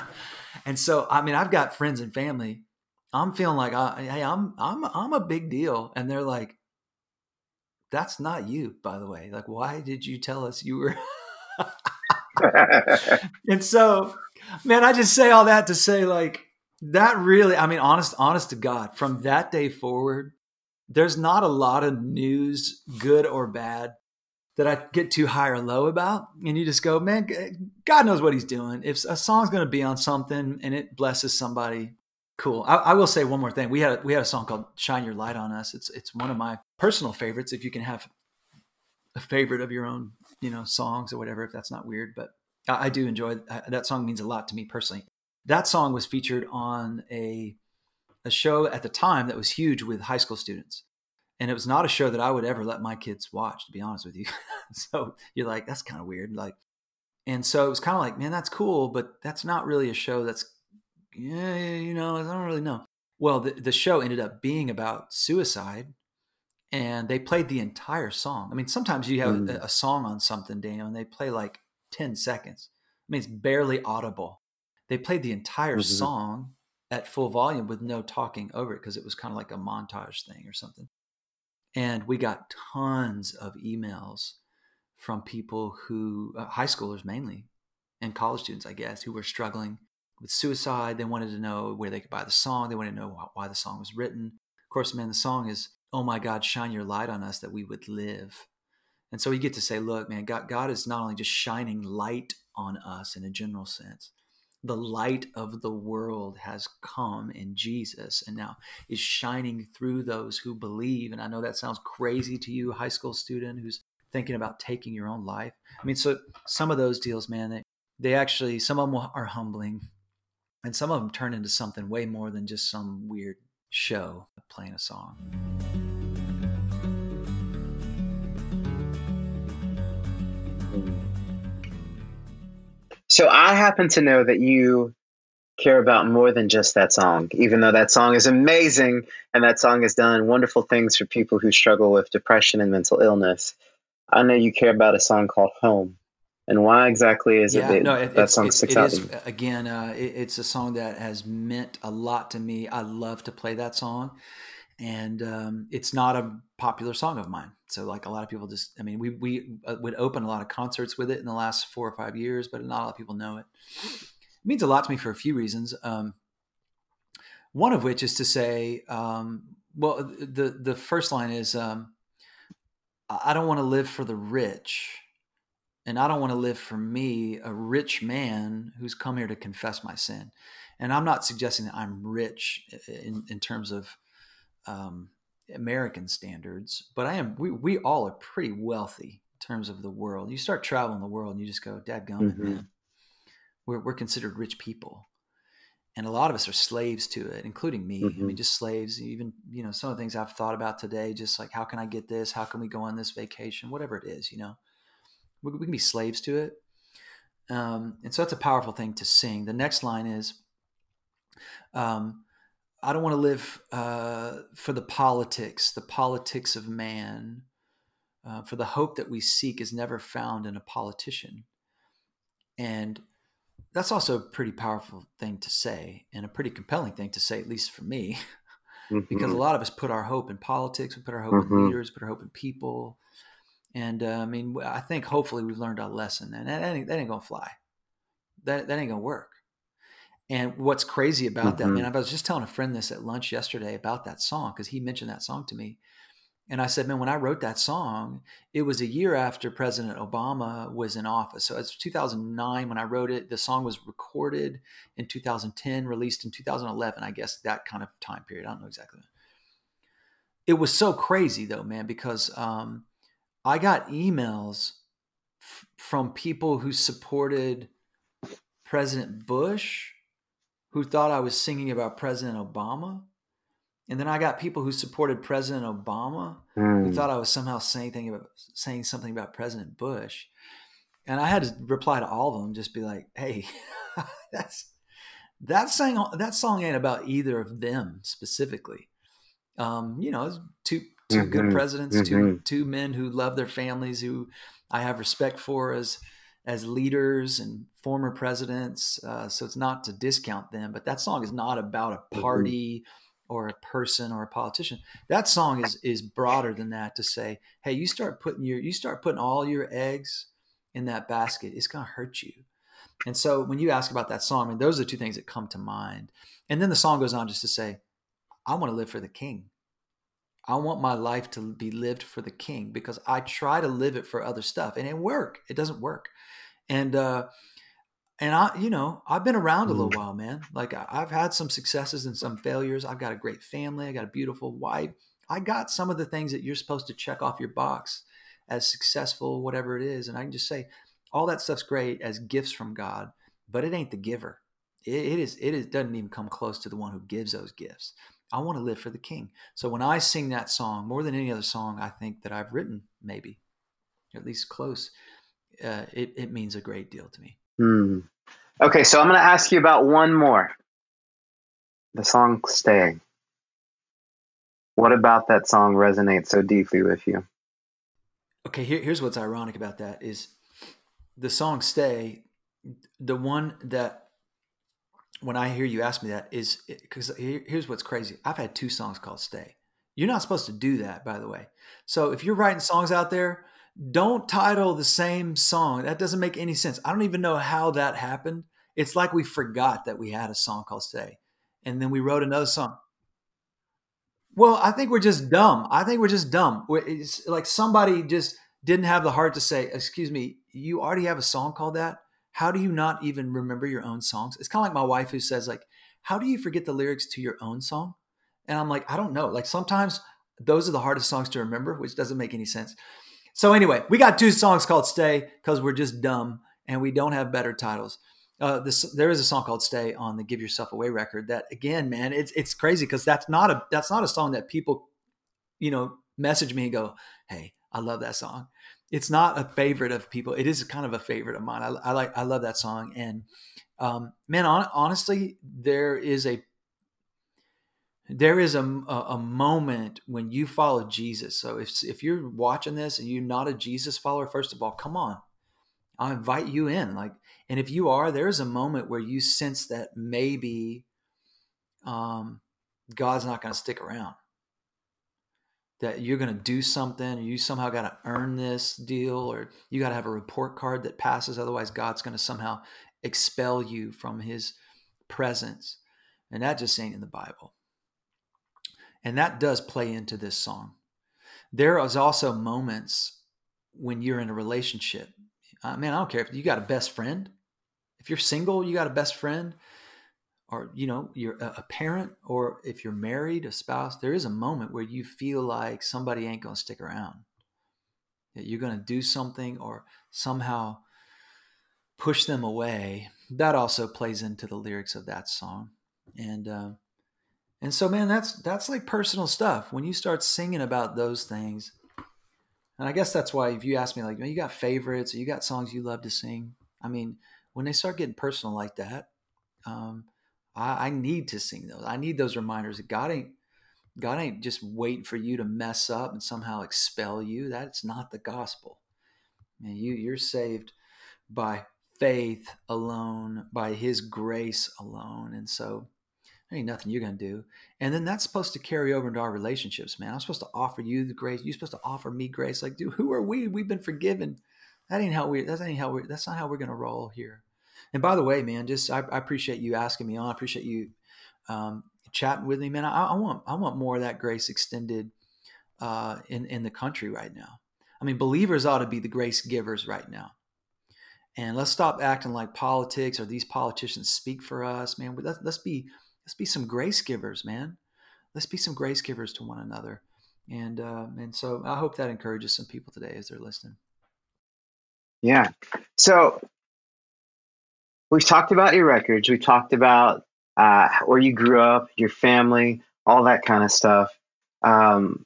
and so, I mean, I've got friends and family. I'm feeling like, uh, hey, I'm I'm I'm a big deal, and they're like, "That's not you, by the way. Like, why did you tell us you were?" and so, man, I just say all that to say, like, that really, I mean, honest, honest to God, from that day forward, there's not a lot of news, good or bad, that I get too high or low about. And you just go, man, God knows what he's doing. If a song's going to be on something and it blesses somebody, cool. I, I, will say one more thing. We had we had a song called "Shine Your Light on Us." It's it's one of my personal favorites. If you can have a favorite of your own, you know, songs or whatever, if that's not weird, but I, I do enjoy that song. Means a lot to me personally that song was featured on a a show at the time that was huge with high school students. And it was not a show that I would ever let my kids watch, to be honest with you. so you're like, that's kind of weird. Like, and so it was kind of like, man, that's cool, but that's not really a show that's, yeah, you know, I don't really know. Well, the, the show ended up being about suicide and they played the entire song. I mean, sometimes you have mm. a, a, song on something, Daniel, and they play like 10 seconds. I mean, it's barely audible they played the entire mm-hmm. song at full volume with no talking over it because it was kind of like a montage thing or something. And we got tons of emails from people who, uh, high schoolers mainly, and college students, I guess, who were struggling with suicide. They wanted to know where they could buy the song. They wanted to know why the song was written. Of course, man, the song is, Oh my God, shine your light on us that we would live. And so you get to say, look, man, God, God is not only just shining light on us in a general sense, the light of the world has come in Jesus and now is shining through those who believe. And I know that sounds crazy to you, high school student who's thinking about taking your own life. I mean, so some of those deals, man, they, they actually, some of them are humbling and some of them turn into something way more than just some weird show playing a song. So I happen to know that you care about more than just that song, even though that song is amazing and that song has done wonderful things for people who struggle with depression and mental illness. I know you care about a song called Home. And why exactly is yeah, it that no, it, that song sticks it out? is again. Uh, it, it's a song that has meant a lot to me. I love to play that song, and um, it's not a popular song of mine. So, like a lot of people, just I mean, we we uh, would open a lot of concerts with it in the last four or five years, but not a lot of people know it. It means a lot to me for a few reasons. Um, one of which is to say, um, well, the the first line is, um, "I don't want to live for the rich." And I don't want to live for me, a rich man who's come here to confess my sin. And I'm not suggesting that I'm rich in, in terms of um, American standards, but I am. We, we all are pretty wealthy in terms of the world. You start traveling the world, and you just go, "Dad, gummit, Mhm. man." We're we're considered rich people, and a lot of us are slaves to it, including me. I Mhm. mean, just slaves. Even you know, some of the things I've thought about today, just like how can I get this? How can we go on this vacation? Whatever it is, you know we, we can be slaves to it. Um, and so that's a powerful thing to sing. The next line is, um, I don't want to live uh, for the politics, the politics of man, uh, for the hope that we seek is never found in a politician. And that's also a pretty powerful thing to say and a pretty compelling thing to say, at least for me, because a lot of us put our hope in politics, we put our hope in Mhm. leaders, put our hope in people. And uh, I mean, I think hopefully we've learned our lesson, and that ain't, that ain't gonna fly. That that ain't gonna work. And what's crazy about that, Mhm. man? I was just telling a friend this at lunch yesterday about that song because he mentioned that song to me, and I said, man, when I wrote that song, it was a year after President Obama was in office. So it's 2009 when I wrote it. The song was recorded in 2010, released in 2011, I guess that kind of time period. I don't know exactly. It was so crazy though, man, because um, I got emails f- from people who supported President Bush, who thought I was singing about President Obama. And then I got people who supported President Obama mm. who hmm. thought I was somehow saying thing about, saying something about President Bush. And I had to reply to all of them, just be like, "Hey, that's that song. That song ain't about either of them specifically. Um, you know, two Mm-hmm. 2 mm-hmm. good presidents, mm-hmm. two two men who love their families, who I have respect for as as leaders and former presidents. Uh, so it's not to discount them, but that song is not about a mm-hmm. party mm-hmm. or a person or a politician. That song is is broader than that to say, hey, you start putting your you start putting all your eggs in that basket, it's gonna hurt you. And so when you ask about that song, I mean, those are the two things that come to mind. And then the song goes on just to say, I want to live for the king. I want my life to be lived for the king because I try to live it for other stuff and it work. It doesn't work. And uh and I, you know, I've been around a little while, man. Like I- I've had some successes and some failures. I've got a great family. I got a beautiful wife. I got some of the things that you're supposed to check off your box as successful, whatever it is. And I can just say, all that stuff's great as gifts from God, but it ain't the giver. It, it is. It is, doesn't even come close to the one who gives those gifts. I want to live for the King. So when I sing that song, more than any other song I think that I've written, maybe at least close, uh, it, it means a great deal to me. Hmm. Okay, so I'm going to ask you about one more. The song Stay. What about that song resonates so deeply with you? Okay, here, here's what's ironic about that is the song "Stay," the one that when I hear you ask me that is because here's what's crazy. I've had two songs called "Stay." You're not supposed to do that, by the way. So if you're writing songs out there, don't title the same song. That doesn't make any sense. I don't even know how that happened. It's like we forgot that we had a song called "Stay," and then we wrote another song. Well, I think we're just dumb. I think we're just dumb. It's like somebody just didn't have the heart to say, "Excuse me, you already have a song called that. How do you not even remember your own songs?" It's kind of like my wife who says, "Like, how do you forget the lyrics to your own song?" And I'm like, I don't know. Like sometimes those are the hardest songs to remember, which doesn't make any sense. So anyway, we got two songs called "Stay" because we're just dumb and we don't have better titles. Uh, this, there is a song called "Stay" on the "Give Yourself Away" record. That again, man, it's it's crazy because that's not a that's not a song that people, you know, message me and go, "Hey, I love that song." It's not a favorite of people. It is kind of a favorite of mine. I, I like I love that song, and um, man, on, honestly, there is a there is a, a, moment when you follow Jesus. So if if you're watching this and you're not a Jesus follower, first of all, come on. I invite you in. Like, and if you are, there's a moment where you sense that maybe um, God's not going to stick around. That you're going to do something, you somehow got to earn this deal, or you got to have a report card that passes. Otherwise, God's going to somehow expel you from His presence. And that just ain't in the Bible. And that does play into this song. There is also moments when you're in a relationship. Uh, man, I don't care if you got a best friend. If you're single, you got a best friend, or you know, you're a parent, or if you're married, a spouse. There is a moment where you feel like somebody ain't gonna stick around. That you're gonna do something or somehow push them away. That also plays into the lyrics of that song, and uh, and so, man, that's that's like personal stuff. When you start singing about those things, and I guess that's why if you ask me, like, you got favorites or you got songs you love to sing. I mean, when they start getting personal like that, um, I, I need to sing those. I need those reminders that God ain't God ain't just waiting for you to mess up and somehow expel you. That's not the gospel. Man, you you're saved by faith alone, by His grace alone, and so there ain't nothing you're to do. And then that's supposed to carry over into our relationships, man. I'm supposed to offer you the grace. You're supposed to offer me grace. Like, dude, who are we? We've been forgiven. That ain't how we, that ain't how we, that's not how we're to roll here. And by the way, man, just, I, I appreciate you asking me on. I appreciate you um, chatting with me, man. I, I, want, I want more of that grace extended uh, in, in the country right now. I mean, believers ought to be the grace givers right now. And let's stop acting like politics or these politicians speak for us, man. Let's, let's be, let's be some grace givers, man. Let's be some grace givers to one another. And uh, and so I hope that encourages some people today as they're listening. Yeah. So we've talked about your records. We talked about uh, where you grew up, your family, all that kind of stuff. Um,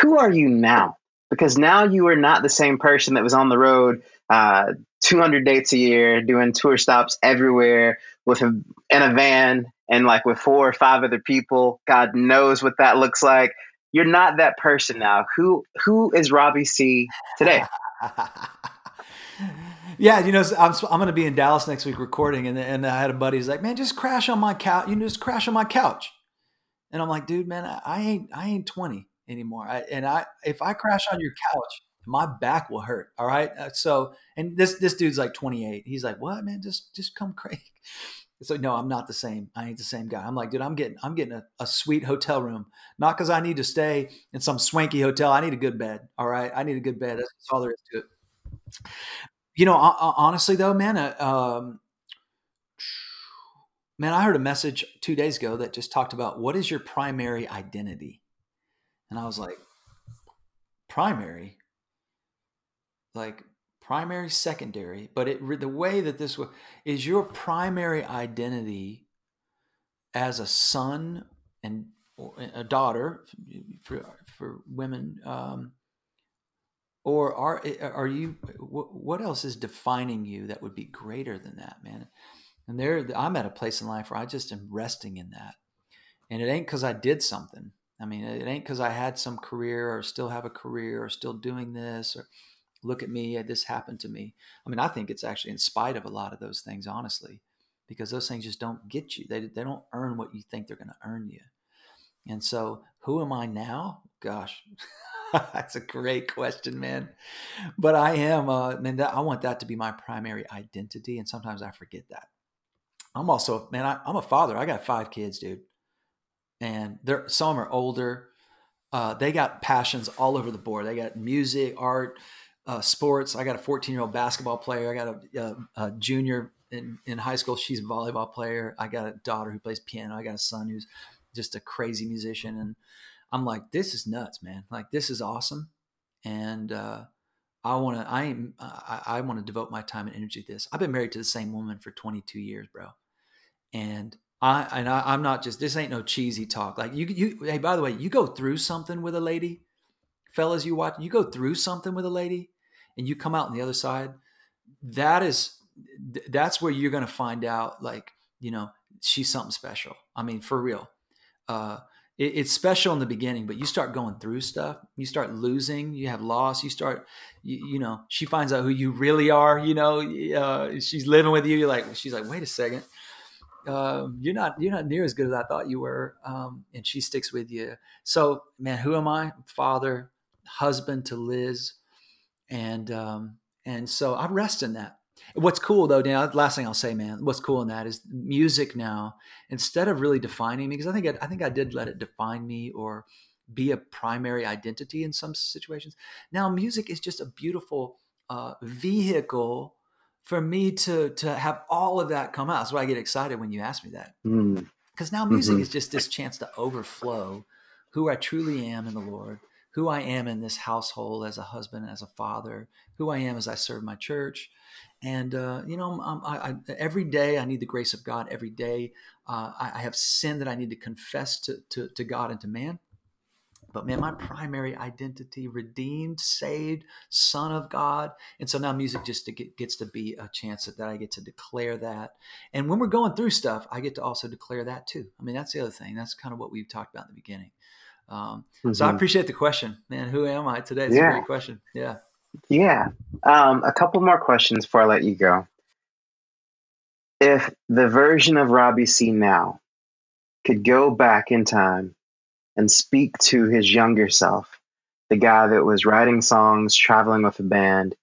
who are you now? Because now you are not the same person that was on the road uh, 200 dates a year, doing tour stops everywhere, with a in a van and like with four or five other people. God knows what that looks like. You're not that person now. Who who is Robbie Seay today? yeah, you know, I'm, I'm going to be in Dallas next week recording, and and I had a buddy who's like, "Man, just crash on my couch. You know, just crash on my couch." And I'm like, "Dude, man, I, I ain't I ain't 20 anymore. I, and I if I crash on your couch, my back will hurt. All right. Uh, so, and this this dude's like 28. He's like, what, man? Just just come Craig. So no, I'm not the same. I ain't the same guy. I'm like, dude, I'm getting I'm getting a, a sweet hotel room, not because I need to stay in some swanky hotel. I need a good bed. All right, I need a good bed. That's all there is to it. You know, honestly though, man, uh, um, man, I heard a message two days ago that just talked about what is your primary identity, and I was like, primary? Like primary, secondary, but it the way that this was is your primary identity as a son and a daughter for for women um, or are eh, eh, are you what else is defining you that would be greater than that man and there i'm at a place in life where i just am resting in that and it ain't because i did something i mean it ain't because i had some career or still have a career or still doing this or look at me, eh, this happened to me. I mean, I think it's actually in spite of a lot of those things, honestly, because those things just don't get you. They, they don't earn what you think they're going to earn you. And so, who am I now? Gosh, that's a great question, man. But I am, uh, man, that, I want that to be my primary identity. And sometimes I forget that. I'm also, man, I, I'm a father. I got five kids, dude. And they're, some are older. Uh, they got passions all over the board. They got music, art, uh, sports. I got a 14 year old basketball player. I got a, a, a, junior in, in high school. She's a volleyball player. I got a daughter who plays piano. I got a son who's just a crazy musician. And I'm like, this is nuts, man. Like, this is awesome. And, uh, I want to, I am, I, I want to devote my time and energy to this. I've been married to the same woman for 22 years, bro. And I, and I, am not just, this ain't no cheesy talk. Like you, you, hey, by the way, you go through something with a lady, fellas, you watch, you go through something with a lady and you come out on the other side, that is that's where you're going to find out like you know she's something special. I mean, for real. Uh, it, it's special in the beginning, but you start going through stuff, you start losing, you have loss, you start, you, you know, she finds out who you really are. You know, uh, she's living with you. You're like, she's like, wait a second, um, you're not you're not near as good as I thought you were, um, and she sticks with you. So, man, who am I? Father, husband to Liz, and um, and so I rest in that. What's cool though, Dan, last thing I'll say, man, what's cool in that is music now, instead of really defining me, because I think I, I think I did let it define me or be a primary identity in some situations. Now music is just a beautiful uh, vehicle for me to to have all of that come out. That's why I get excited when you ask me that. Because mm. now music mm-hmm. is just this chance to overflow who I truly am in the Lord, who I am in this household as a husband, as a father, who I am as I serve my church, and uh, you know, I, I, every day I need the grace of God. Every day uh, I, I, have sin that I need to confess to, to, to God and to man. But man, my primary identity, redeemed, saved, son of God. And so now music just to get, gets to be a chance that, that I get to declare that. And when we're going through stuff, I get to also declare that too. I mean, that's the other thing. That's kind of what we talked about in the beginning. Um, mm-hmm. So I mm-hmm. appreciate the question, man. Who am I today? It's yeah. a great question. Yeah. Yeah. Um, a couple more questions before I let you go. If the version of Robbie Seay now could go back in time and speak to his younger self, the guy that was writing songs, traveling with a band,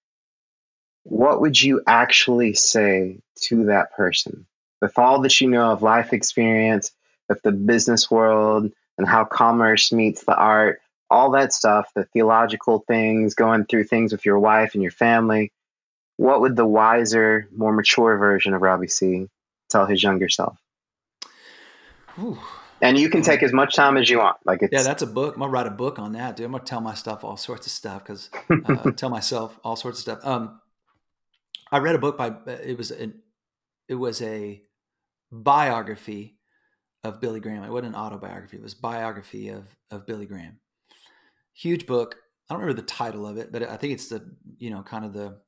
what would you actually say to that person? With all that you know of life experience, with the business world, and how commerce meets the art, all that stuff, the theological things, going through things with your wife and your family, what would the wiser, more mature version of Robbie Seay tell his younger self? Ooh. And you can take as much time as you want. Like yeah, that's a book. I'm gonna write a book on that, dude. I'm gonna tell my stuff all sorts of stuff because uh, tell myself all sorts of stuff. Um, I read a book by it was an it was a biography of Billy Graham. It wasn't an autobiography. It was biography of of Billy Graham huge book. I don't remember the title of it, but I think it's the you know kind of the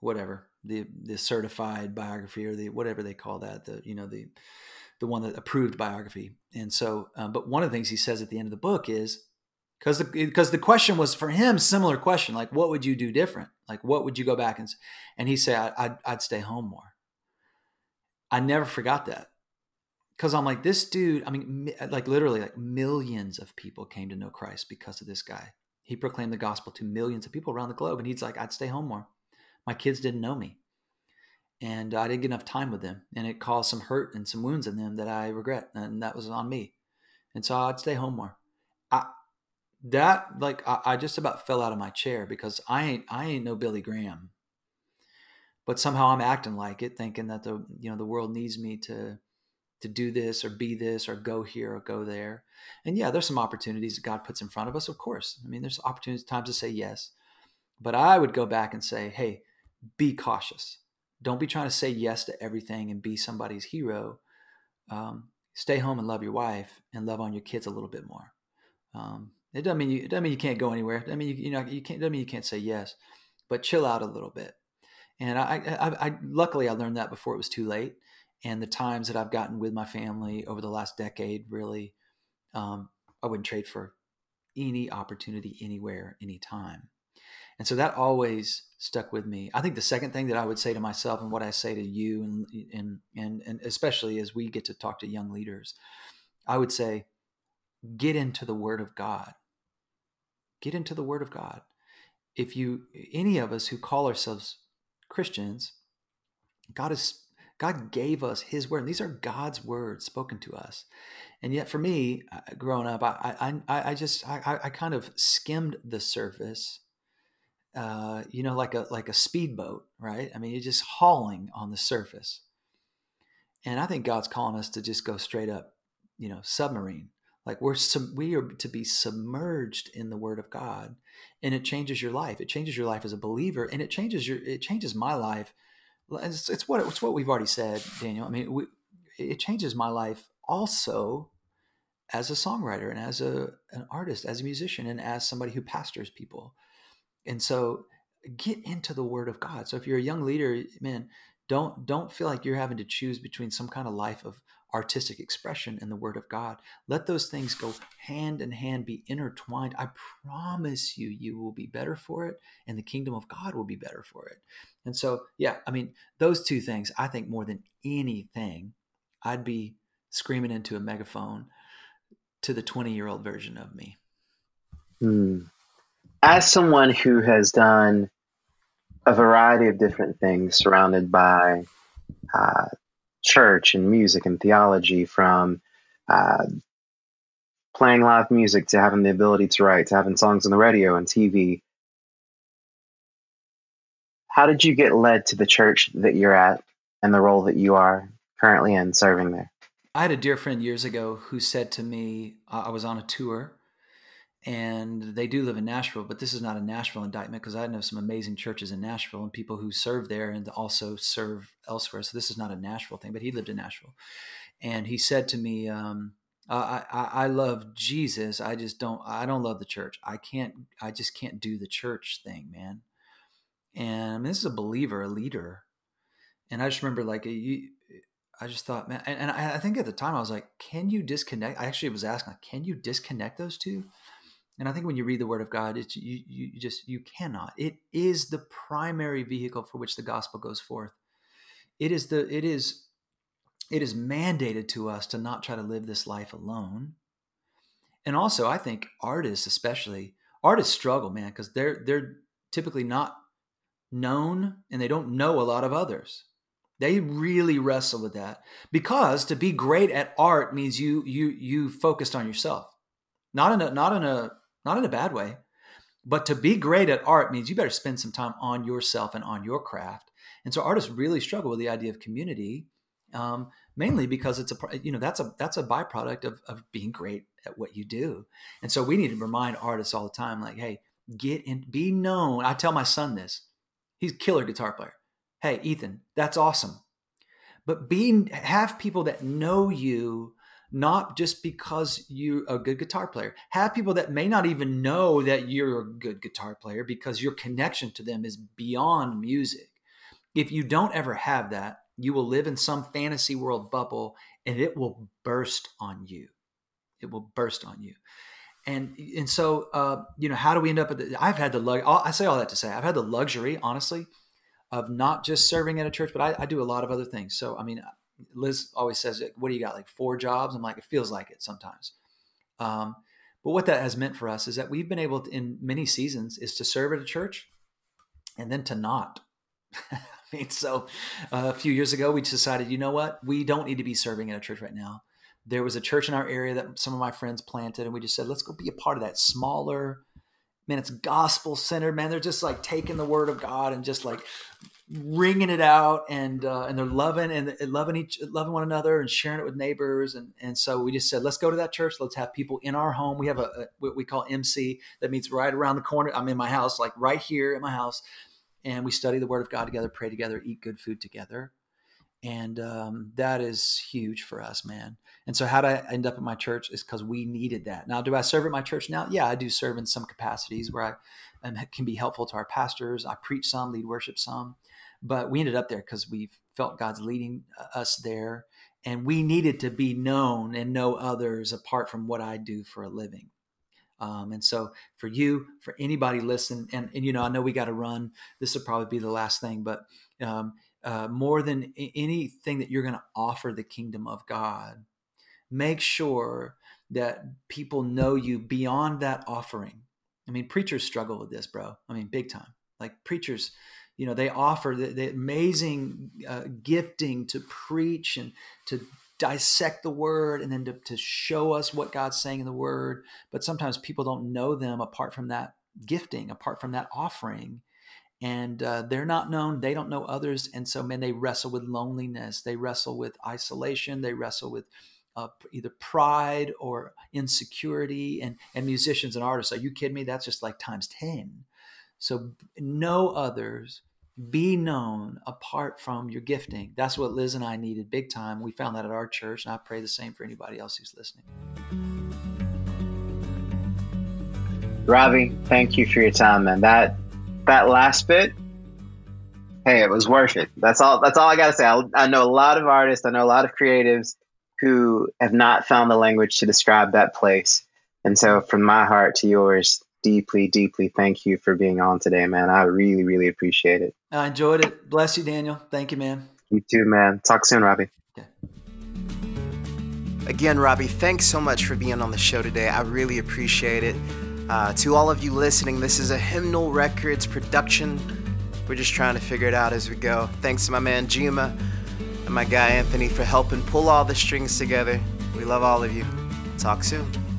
whatever the the certified biography or the whatever they call that the you know the the one that approved biography. And so, um, but one of the things he says at the end of the book is because the because the question was for him similar question like what would you do different like what would you go back and and he said I, I'd, I'd stay home more. I never forgot that because I'm like this dude. I mean, like literally, like millions of people came to know Christ because of this guy. He proclaimed the gospel to millions of people around the globe, and he's like, I'd stay home more. My kids didn't know me, and I didn't get enough time with them, and it caused some hurt and some wounds in them that I regret, and that was on me. And so I'd stay home more. I that like I, I just about fell out of my chair because I ain't I ain't no Billy Graham, but somehow I'm acting like it, thinking that the you know the world needs me to to do this or be this or go here or go there. And yeah, there's some opportunities that God puts in front of us, of course. I mean, there's opportunities, times to say yes. But I would go back and say, hey, be cautious. Don't be trying to say yes to everything and be somebody's hero. Um, stay home and love your wife and love on your kids a little bit more. Um, it doesn't mean you. It doesn't mean you can't go anywhere. I mean you, you know you can't. Doesn't mean you can't say yes, but chill out a little bit. And I, I, I, luckily I learned that before it was too late and the times that I've gotten with my family over the last decade, really, um, I wouldn't trade for any opportunity anywhere, anytime. And so that always stuck with me. I think the second thing that I would say to myself and what I say to you and and and, and especially as we get to talk to young leaders, I would say get into the word of God. Get into the word of God. If you any of us who call ourselves Christians, God is God gave us His word. And these are God's words spoken to us. And yet, for me, uh, growing up, I I, I just I, I kind of skimmed the surface, uh, you know, like a like a speedboat, right? I mean, you're just hauling on the surface. And I think God's calling us to just go straight up, you know, submarine. Like we're we are to be submerged in the Word of God, and it changes your life. It changes your life as a believer, and it changes your it changes my life it's, it's what it's what we've already said, Daniel. I mean, we, it changes my life also as a songwriter and as a an artist, as a musician, and as somebody who pastors people. And so, get into the Word of God. So if you're a young leader, man, don't don't feel like you're having to choose between some kind of life of artistic expression and the word of God. Let those things go hand in hand, be intertwined. I promise you, you will be better for it, and the kingdom of God will be better for it. And so, yeah, I mean, those two things, I think more than anything, I'd be screaming into a megaphone to the 20 year old version of me. Hmm. As someone who has done a variety of different things surrounded by uh, church and music and theology, from uh, playing live music to having the ability to write, to having songs on the radio and TV. How did you get led to the church that you're at and the role that you are currently in serving there? I had a dear friend years ago who said to me, uh, I was on a tour and they do live in Nashville, but this is not a Nashville indictment because I know some amazing churches in Nashville and people who serve there and also serve elsewhere. So this is not a Nashville thing, but he lived in Nashville. And he said to me, um, I, I, I love Jesus. I just don't, I don't love the church. I can't, I just can't do the church thing, man. And I mean, this is a believer, a leader. And I just remember like, you, I just thought, man, and, and I, I, think at the time I was like, can you disconnect? I actually was asking, like, can you disconnect those two? And I think when you read the Word of God, it's you, you just you cannot. It is the primary vehicle for which the gospel goes forth. It is the it is it is mandated to us to not try to live this life alone. And also, I think artists, especially artists, struggle, man, because they're they're typically not known and they don't know a lot of others. They really wrestle with that because to be great at art means you you you focused on yourself, not in a not in a not in a bad way, but to be great at art means you better spend some time on yourself and on your craft. And so artists really struggle with the idea of community, um, mainly because it's a you know that's a that's a byproduct of of being great at what you do. And so we need to remind artists all the time, like, hey, get in, be known. I tell my son this. He's a killer guitar player hey ethan that's awesome but being have people that know you not just because you're a good guitar player. Have people that may not even know that you're a good guitar player because your connection to them is beyond music. If you don't ever have that you will live in some fantasy world bubble and it will burst on you. It will burst on you. And and so uh, you know how do we end up at the, i've had the lug i say all that to say i've had the luxury honestly of not just serving at a church, but I, I, do a lot of other things. So, I mean, Liz always says, "What do you got? Like four jobs?" I'm like, it feels like it sometimes. Um, but what that has meant for us is that we've been able to, in many seasons, is to serve at a church, and then to not. I mean, so uh, a few years ago, we decided, you know what, we don't need to be serving at a church right now. There was a church in our area that some of my friends planted, and we just said, let's go be a part of that smaller, man, it's gospel centered, man. They're just like taking the word of God and just like ringing it out and uh, and they're loving and loving each loving one another and sharing it with neighbors. And and so we just said let's go to that church. Let's have people in our home. We have a, a what we call MC that meets right around the corner. I'm in my house like right here in my house. And we study the word of God together pray together eat good food together. And um, that is huge for us man. And so how did i end up at my church is because we needed that. Now do i serve at my church now? Yeah i do serve in some capacities where i um, can be helpful to our pastors. I preach some lead worship some but we ended up there because we felt god's leading uh, us there and we needed to be known and know others apart from what i do for a living um, and so for you, for anybody listen, and, and you know, I know we got to run. This will probably be the last thing, but um, uh, more than anything that you're going to offer the kingdom of God, make sure that people know you beyond that offering. I mean, preachers struggle with this, bro. I mean, big time. Like preachers, you know, they offer the, the amazing uh, gifting to preach and to dissect the word and then to, to show us what God's saying in the word. But sometimes people don't know them apart from that gifting, apart from that offering. And uh, they're not known. They don't know others. And so man they wrestle with loneliness. They wrestle with isolation. They wrestle with uh, either pride or insecurity. And and musicians and artists are you kidding me? That's just like times 10 so know others be known apart from your gifting that's what liz and i needed big time we found that at our church and i pray the same for anybody else who's listening Robbie, thank you for your time, man. That that last bit, hey, it was worth it. That's all. That's all I gotta say. I, I know a lot of artists. I know a lot of creatives who have not found the language to describe that place. And so, from my heart to yours, deeply, deeply thank you for being on today, man. I really, really appreciate it. I enjoyed it. Bless you, Daniel. Thank you, man. You too, man. Talk soon, Robbie. Okay. Again, Robbie, thanks so much for being on the show today. I really appreciate it. Uh, to all of you listening, this is a Hymnal Records production. We're just trying to figure it out as we go. Thanks to my man Jima and my guy Anthony for helping pull all the strings together. We love all of you. Talk soon.